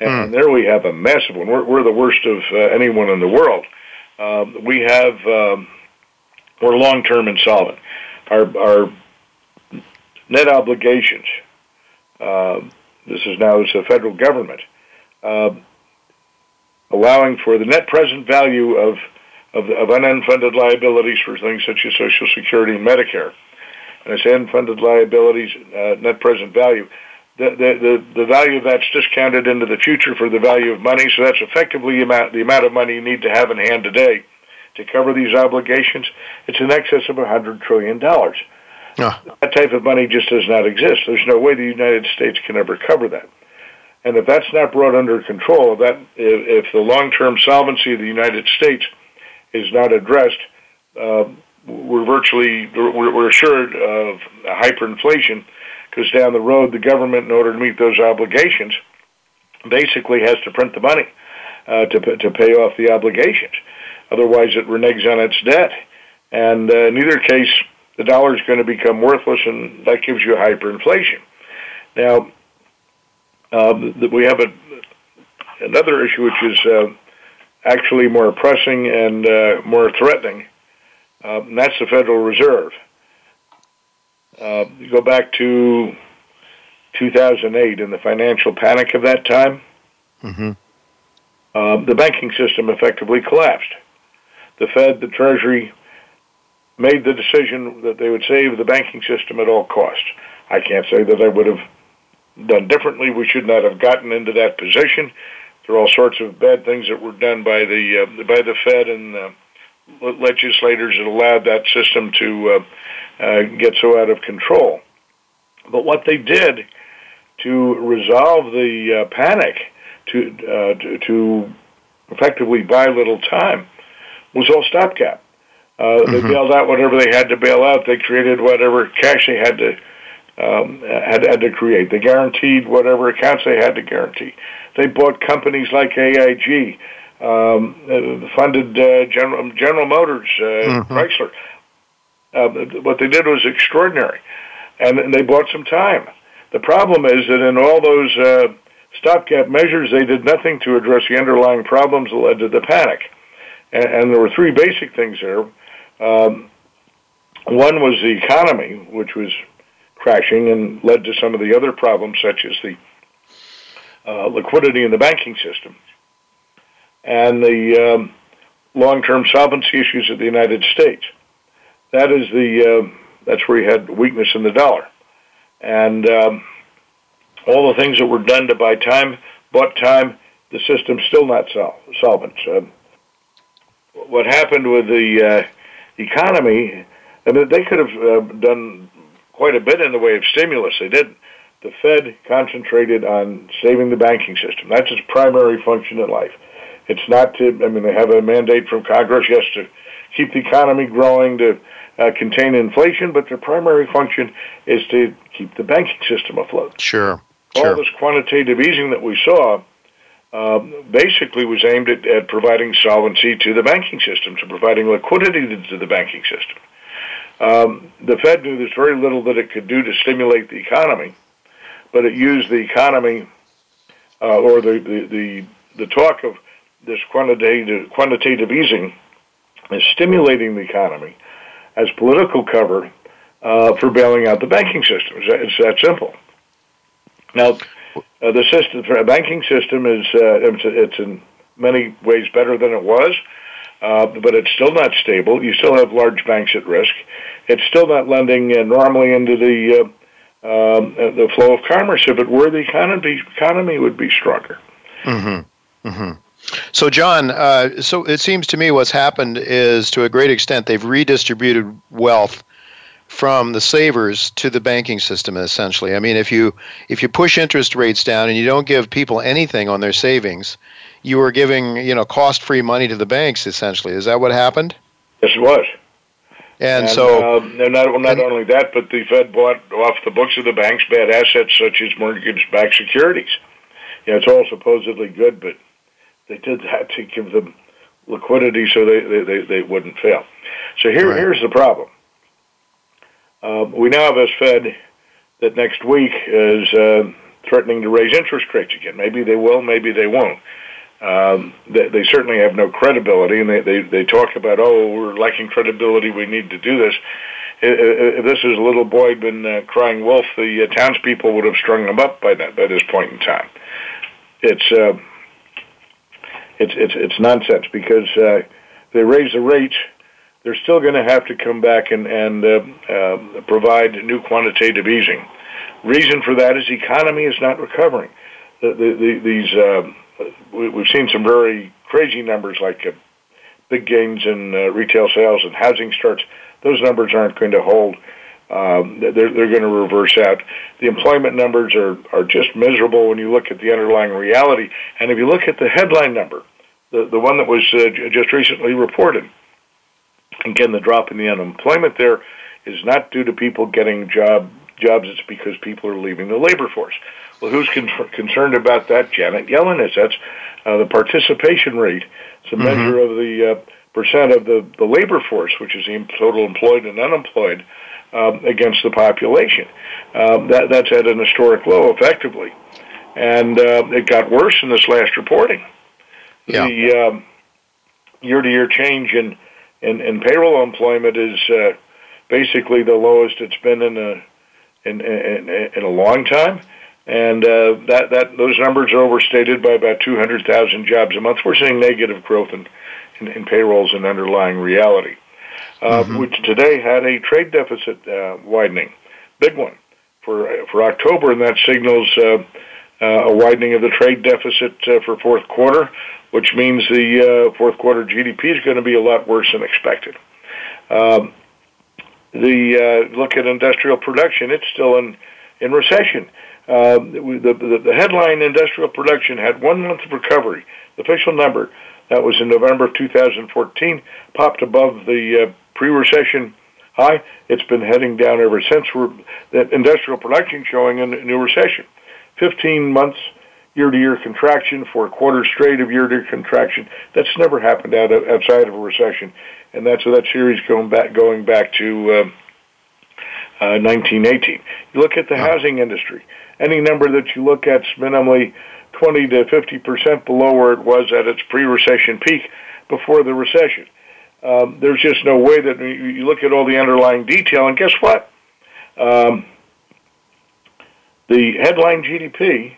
and mm. there we have a massive one. We're, we're the worst of uh, anyone in the world. Um, we have um, we're long term insolvent. Our our net obligations. Uh, this is now as the federal government uh, allowing for the net present value of of, of unfunded liabilities for things such as Social Security and Medicare and its unfunded liabilities, uh, net present value. The, the, the, the value of that's discounted into the future for the value of money, so that's effectively the amount, the amount of money you need to have in hand today to cover these obligations. It's in excess of a $100 trillion. Oh. That type of money just does not exist. There's no way the United States can ever cover that. And if that's not brought under control, that if, if the long-term solvency of the United States is not addressed, uh, we're virtually we're, assured of hyperinflation because down the road the government, in order to meet those obligations, basically has to print the money uh, to to pay off the obligations. Otherwise, it reneges on its debt, and uh, in either case, the dollar is going to become worthless, and that gives you hyperinflation. Now, um, we have a, another issue which is uh, actually more pressing and uh, more threatening and that's the Federal Reserve. Uh, you go back to 2008 and the financial panic of that time. Mm-hmm. Uh, the banking system effectively collapsed. The Fed, the Treasury, made the decision that they would save the banking system at all costs. I can't say that I would have done differently. We should not have gotten into that position. There are all sorts of bad things that were done by the uh, by the Fed and uh, legislators that allowed that system to uh, uh, get so out of control. But what they did to resolve the uh, panic, to, uh, to, to effectively buy little time, was all stopgap. Uh, mm-hmm. They bailed out whatever they had to bail out. They created whatever cash they had to um, had, had to create. They guaranteed whatever accounts they had to guarantee. They bought companies like AIG um, uh, funded uh, General General Motors, uh, mm-hmm. Chrysler. Uh, what they did was extraordinary, and, and they bought some time. The problem is that in all those uh, stopgap measures, they did nothing to address the underlying problems that led to the panic. And, and there were three basic things there. Um, one was the economy, which was crashing and led to some of the other problems, such as the uh, liquidity in the banking system and the um, long-term solvency issues of the United States. That is the uh, that's where he had weakness in the dollar, and um, all the things that were done to buy time, bought time. The system's still not sol- solvent. Uh, what happened with the uh, economy? I mean, they could have uh, done quite a bit in the way of stimulus. They didn't. The Fed concentrated on saving the banking system. That's its primary function in life. It's not to, I mean, they have a mandate from Congress, yes, to keep the economy growing, to uh, contain inflation, but their primary function is to keep the banking system afloat. Sure. All sure. this quantitative easing that we saw uh, basically was aimed at, at, providing solvency to the banking system, to providing liquidity to, to the banking system. Um, the Fed knew there's very little that it could do to stimulate the economy, but it used the economy uh, or the, the, the, the talk of this quantitative, quantitative easing is stimulating the economy as political cover uh, for bailing out the banking system. It's that, simple. Now, uh, the system, the banking system is uh, it's, it's, in many ways better than it was, uh, but it's still not stable. You still have large banks at risk. It's still not lending uh, normally into the uh, um, the flow of commerce. If it were, the economy economy would be stronger. Mm-hmm. Mm-hmm. So, John, uh, so it seems to me what's happened is to a great extent they've redistributed wealth from the savers to the banking system essentially. I mean, if you if you push interest rates down and you don't give people anything on their savings, you are giving, you know, cost-free money to the banks essentially. Is that what happened? Yes, it was. And, and so, uh, not not and, only that, but the Fed bought off the books of the banks bad assets such as mortgage-backed securities. Yeah, it's all supposedly good, but they did that to give them liquidity so they they, they, they wouldn't fail. So here right. here's the problem. Uh, we now have a Fed that next week is uh, threatening to raise interest rates again. Maybe they will, maybe they won't. Um, they, they certainly have no credibility, and they, they, they talk about, oh, we're lacking credibility, we need to do this. If this is a little boy been uh, crying wolf, the uh, townspeople would have strung him up by that by this point in time. It's uh, it's it's it's nonsense because uh, they raise the rates they're still going to have to come back and, and uh, uh, provide new quantitative easing. Reason for that is the economy is not recovering. The, the, the, these uh, we, we've seen some very crazy numbers like uh, big gains in uh, retail sales and housing starts. Those numbers aren't going to hold. Um, they're, they're going to reverse out. The employment numbers are, are just miserable when you look at the underlying reality. And if you look at the headline number, the, the one that was uh, just recently reported, Again, the drop in the unemployment there is not due to people getting job jobs. It's because people are leaving the labor force. Well, who's con- concerned about that? Janet Yellen is. That's uh, the participation rate. It's a mm-hmm. measure of the uh, percent of the, the labor force, which is the total employed and unemployed, um, against the population. Um, that, that's at an historic low, effectively. And uh, it got worse in this last reporting. Yeah. The um, year-to-year change in and, and payroll employment is uh, basically the lowest it's been in a in, in, in a long time, and uh, that that those numbers are overstated by about 200,000 jobs a month. We're seeing negative growth in, in, in payrolls and underlying reality, uh, mm-hmm. which today had a trade deficit uh, widening, big one for for October, and that signals. Uh, uh, a widening of the trade deficit uh, for fourth quarter, which means the uh, fourth quarter GDP is going to be a lot worse than expected. Um, the uh, look at industrial production; it's still in in recession. Uh, the, the, the headline industrial production had one month of recovery. The official number that was in November of 2014 popped above the uh, pre-recession high. It's been heading down ever since. We're that industrial production showing a new recession. 15 months year-to-year contraction for a quarter straight of year-to-year contraction. That's never happened out of, outside of a recession, and that's that series going back going back to uh, uh, 1918. You look at the housing industry. Any number that you look at is minimally 20 to 50 percent below where it was at its pre-recession peak before the recession. Um, there's just no way that you look at all the underlying detail, and guess what? Um, the headline GDP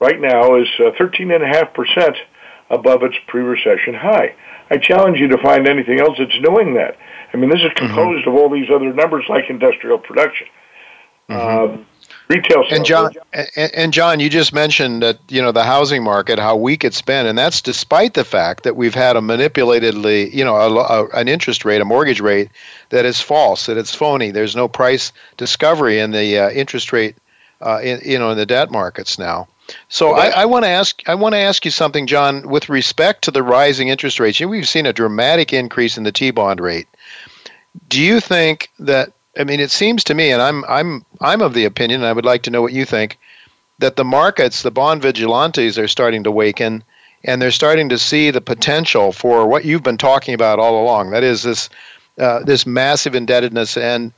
right now is uh, 13.5% above its pre-recession high. I challenge you to find anything else that's doing that. I mean, this is mm-hmm. composed mm-hmm. of all these other numbers like industrial production. Mm-hmm. Um, retail. And John, and, and, John, you just mentioned that you know the housing market, how weak it's been, and that's despite the fact that we've had a manipulatedly, you know, a, a, an interest rate, a mortgage rate that is false, that it's phony. There's no price discovery in the uh, interest rate, uh, in, you know, in the debt markets now. So I, I want to ask I want to ask you something, John, with respect to the rising interest rates. We've seen a dramatic increase in the T bond rate. do you think that? I mean, it seems to me, and I'm I'm I'm of the opinion, and I would like to know what you think, that the markets, the bond vigilantes, are starting to waken, and they're starting to see the potential for what you've been talking about all along. That is this uh, this massive indebtedness and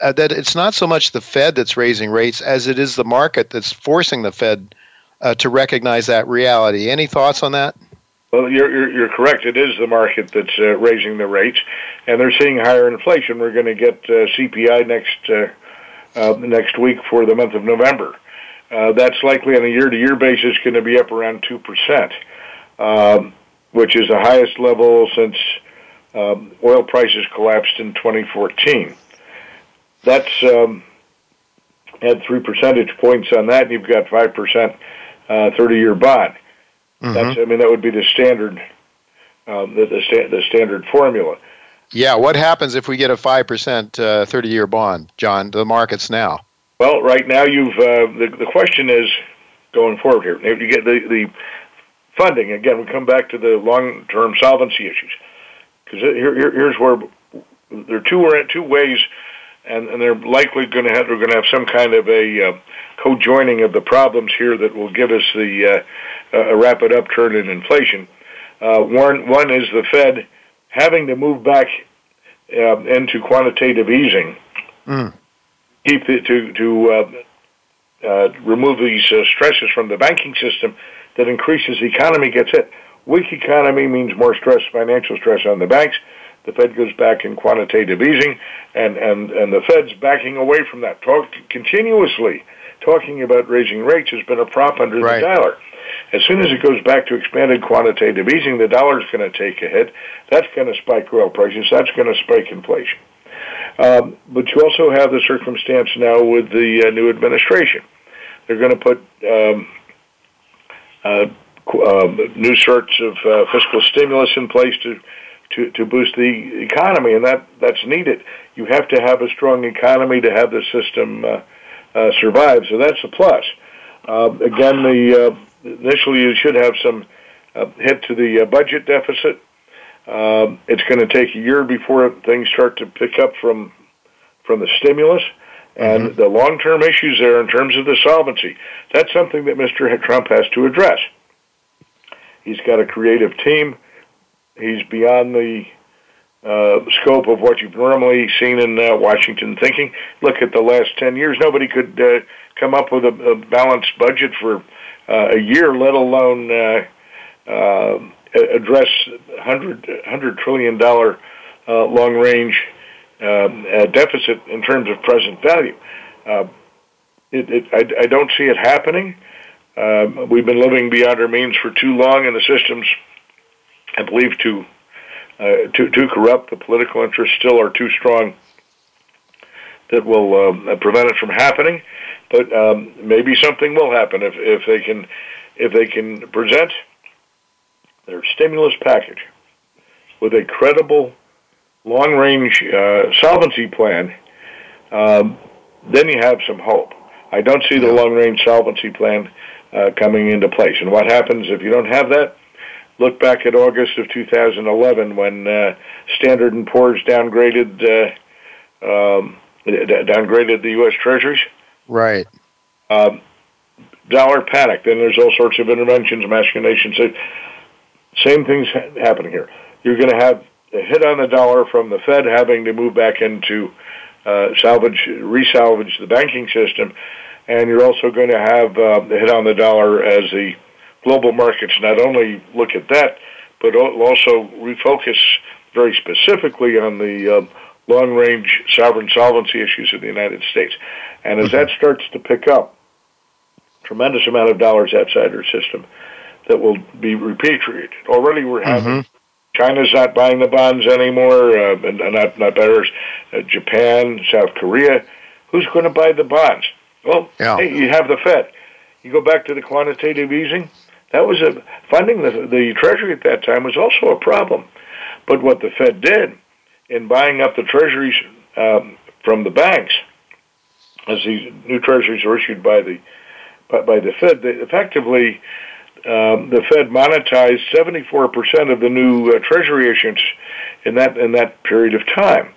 uh, that it's not so much the Fed that's raising rates as it is the market that's forcing the Fed uh, to recognize that reality. Any thoughts on that? Well, you're, you're, you're correct. It is the market that's uh, raising the rates, and they're seeing higher inflation. We're going to get uh, CPI next uh, uh, next week for the month of November. Uh, that's likely on a year-to-year basis going to be up around two percent, um, which is the highest level since um, oil prices collapsed in 2014. That's um, three percentage points on that, and you've got five percent uh, 30-year bond. Mm-hmm. That's I mean that would be the standard um, the the, sta- the standard formula. Yeah, what happens if we get a five percent uh, thirty-year bond, John? The markets now. Well, right now you've uh, the the question is going forward here. If you get the the funding again, we come back to the long-term solvency issues because here, here, here's where there are two two ways, and, and they're likely going to have they're going to have some kind of a uh, co-joining of the problems here that will give us the uh, a rapid upturn in inflation. Uh, one one is the Fed having to move back uh, into quantitative easing, mm. keep the, to to uh, uh, remove these uh, stresses from the banking system that increases the economy gets hit. Weak economy means more stress, financial stress on the banks. The Fed goes back in quantitative easing, and and and the Fed's backing away from that. Talk continuously talking about raising rates has been a prop under right. the dollar. As soon as it goes back to expanded quantitative easing, the dollar's going to take a hit. That's going to spike oil prices. That's going to spike inflation. Um, but you also have the circumstance now with the uh, new administration. They're going to put um, uh, uh, new sorts of uh, fiscal stimulus in place to, to, to boost the economy, and that, that's needed. You have to have a strong economy to have the system uh, survive. So that's a plus. Uh, again, the uh, initially you should have some uh, hit to the uh, budget deficit. Uh, it's going to take a year before things start to pick up from from the stimulus and mm-hmm. the long-term issues there in terms of the solvency. That's something that Mr. Trump has to address. He's got a creative team. He's beyond the uh, scope of what you've normally seen in uh, Washington thinking. Look at the last 10 years. Nobody could uh, come up with a, a balanced budget for uh, a year, let alone uh, uh, address $100, $100 trillion uh, long range um, uh, deficit in terms of present value. Uh, it, it, I, I don't see it happening. Uh, we've been living beyond our means for too long, and the systems, I believe, to uh, too, too corrupt. The political interests still are too strong that will um, prevent it from happening. But um, maybe something will happen if, if they can if they can present their stimulus package with a credible long range uh, solvency plan. Um, then you have some hope. I don't see the long range solvency plan uh, coming into place. And what happens if you don't have that? Look back at August of 2011 when uh, Standard and Poor's downgraded uh, um, downgraded the U.S. Treasuries. Right. Um, dollar panic. Then there's all sorts of interventions, machinations. Same things happening here. You're going to have a hit on the dollar from the Fed having to move back into uh, salvage, resalvage the banking system, and you're also going to have uh, the hit on the dollar as the global markets not only look at that, but also refocus very specifically on the um, long range sovereign solvency issues in the United States. And as that starts to pick up, tremendous amount of dollars outside our system that will be repatriated. Already we're having mm-hmm. China's not buying the bonds anymore, uh, and not not better. Uh, Japan, South Korea. Who's going to buy the bonds? Well, yeah. hey, you have the Fed. You go back to the quantitative easing. That was a funding the the Treasury at that time was also a problem. But what the Fed did in buying up the Treasuries um, from the banks, as these new Treasuries were issued by the by, by the Fed, they effectively um, the Fed monetized 74% of the new uh, Treasury issuance in that in that period of time.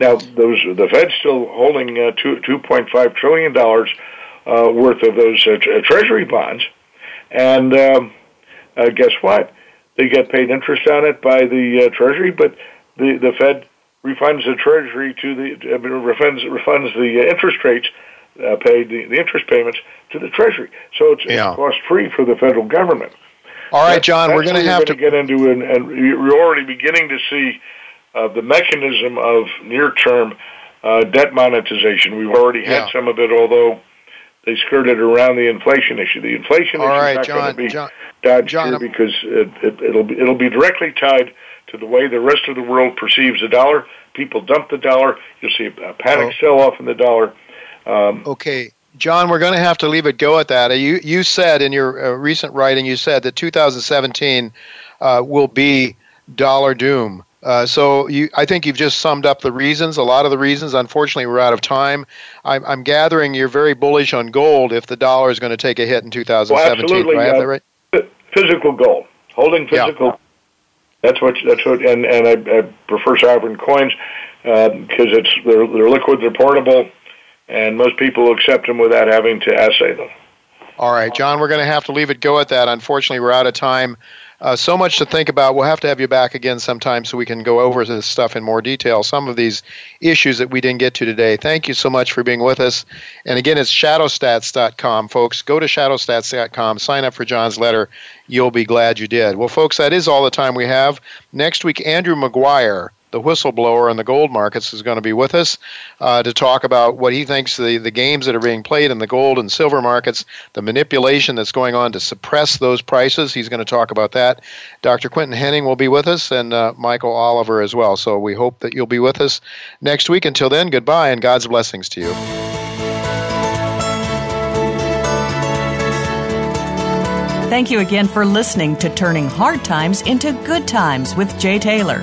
Now, those the Fed's still holding uh, two two point five trillion dollars uh, worth of those uh, Treasury bonds, and um, uh, guess what? They get paid interest on it by the uh, Treasury, but the the Fed refunds the Treasury to the uh, refunds refunds the interest rates uh, paid the, the interest payments to the Treasury. So it's, yeah. it's cost free for the federal government. All right, John, that's we're going to have to get into, and, and you're already beginning to see uh, the mechanism of near-term uh, debt monetization. We've already had yeah. some of it, although they skirted around the inflation issue. The inflation issue right, is not going to be John, dodged John, here because it, it, will be, it'll be directly tied to the way the rest of the world perceives the dollar. People dump the dollar. You'll see a panic oh. sell-off in the dollar. Um, okay. John, we're going to have to leave it go at that. You you said in your uh, recent writing, you said that 2017 uh, will be dollar doom. Uh, so you, I think you've just summed up the reasons. A lot of the reasons. Unfortunately, we're out of time. I'm, I'm gathering you're very bullish on gold if the dollar is going to take a hit in 2017. Well, absolutely. Do I have that right? Physical gold, holding physical. Yeah. That's what. That's what. And and I, I prefer sovereign coins because uh, it's they're they're liquid, they're portable and most people accept them without having to assay them. All right, John, we're going to have to leave it go at that. Unfortunately, we're out of time. Uh, so much to think about. We'll have to have you back again sometime so we can go over this stuff in more detail. Some of these issues that we didn't get to today. Thank you so much for being with us. And again, it's shadowstats.com, folks. Go to shadowstats.com, sign up for John's letter. You'll be glad you did. Well, folks, that is all the time we have. Next week, Andrew Maguire the whistleblower in the gold markets, is going to be with us uh, to talk about what he thinks the, the games that are being played in the gold and silver markets, the manipulation that's going on to suppress those prices. He's going to talk about that. Dr. Quinton Hennigh will be with us and uh, Michael Oliver as well. So we hope that you'll be with us next week. Until then, goodbye and God's blessings to you. Thank you again for listening to Turning Hard Times into Good Times with Jay Taylor.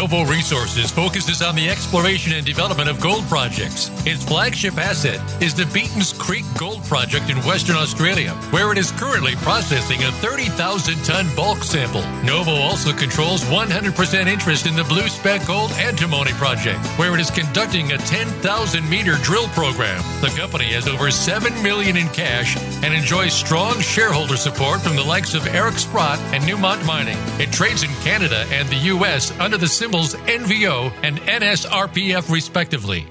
Novo Resources focuses on the exploration and development of gold projects. Its flagship asset is the Beaton's Creek Gold Project in Western Australia, where it is currently processing a 30,000 ton bulk sample. Novo also controls 100% interest in the Blue Spec Gold Antimony Project, where it is conducting a 10,000 meter drill program. The company has over 7 million in cash and enjoys strong shareholder support from the likes of Eric Sprott and Newmont Mining. It trades in Canada and the U.S. under the symbol symbols NVO and NSRPF, respectively.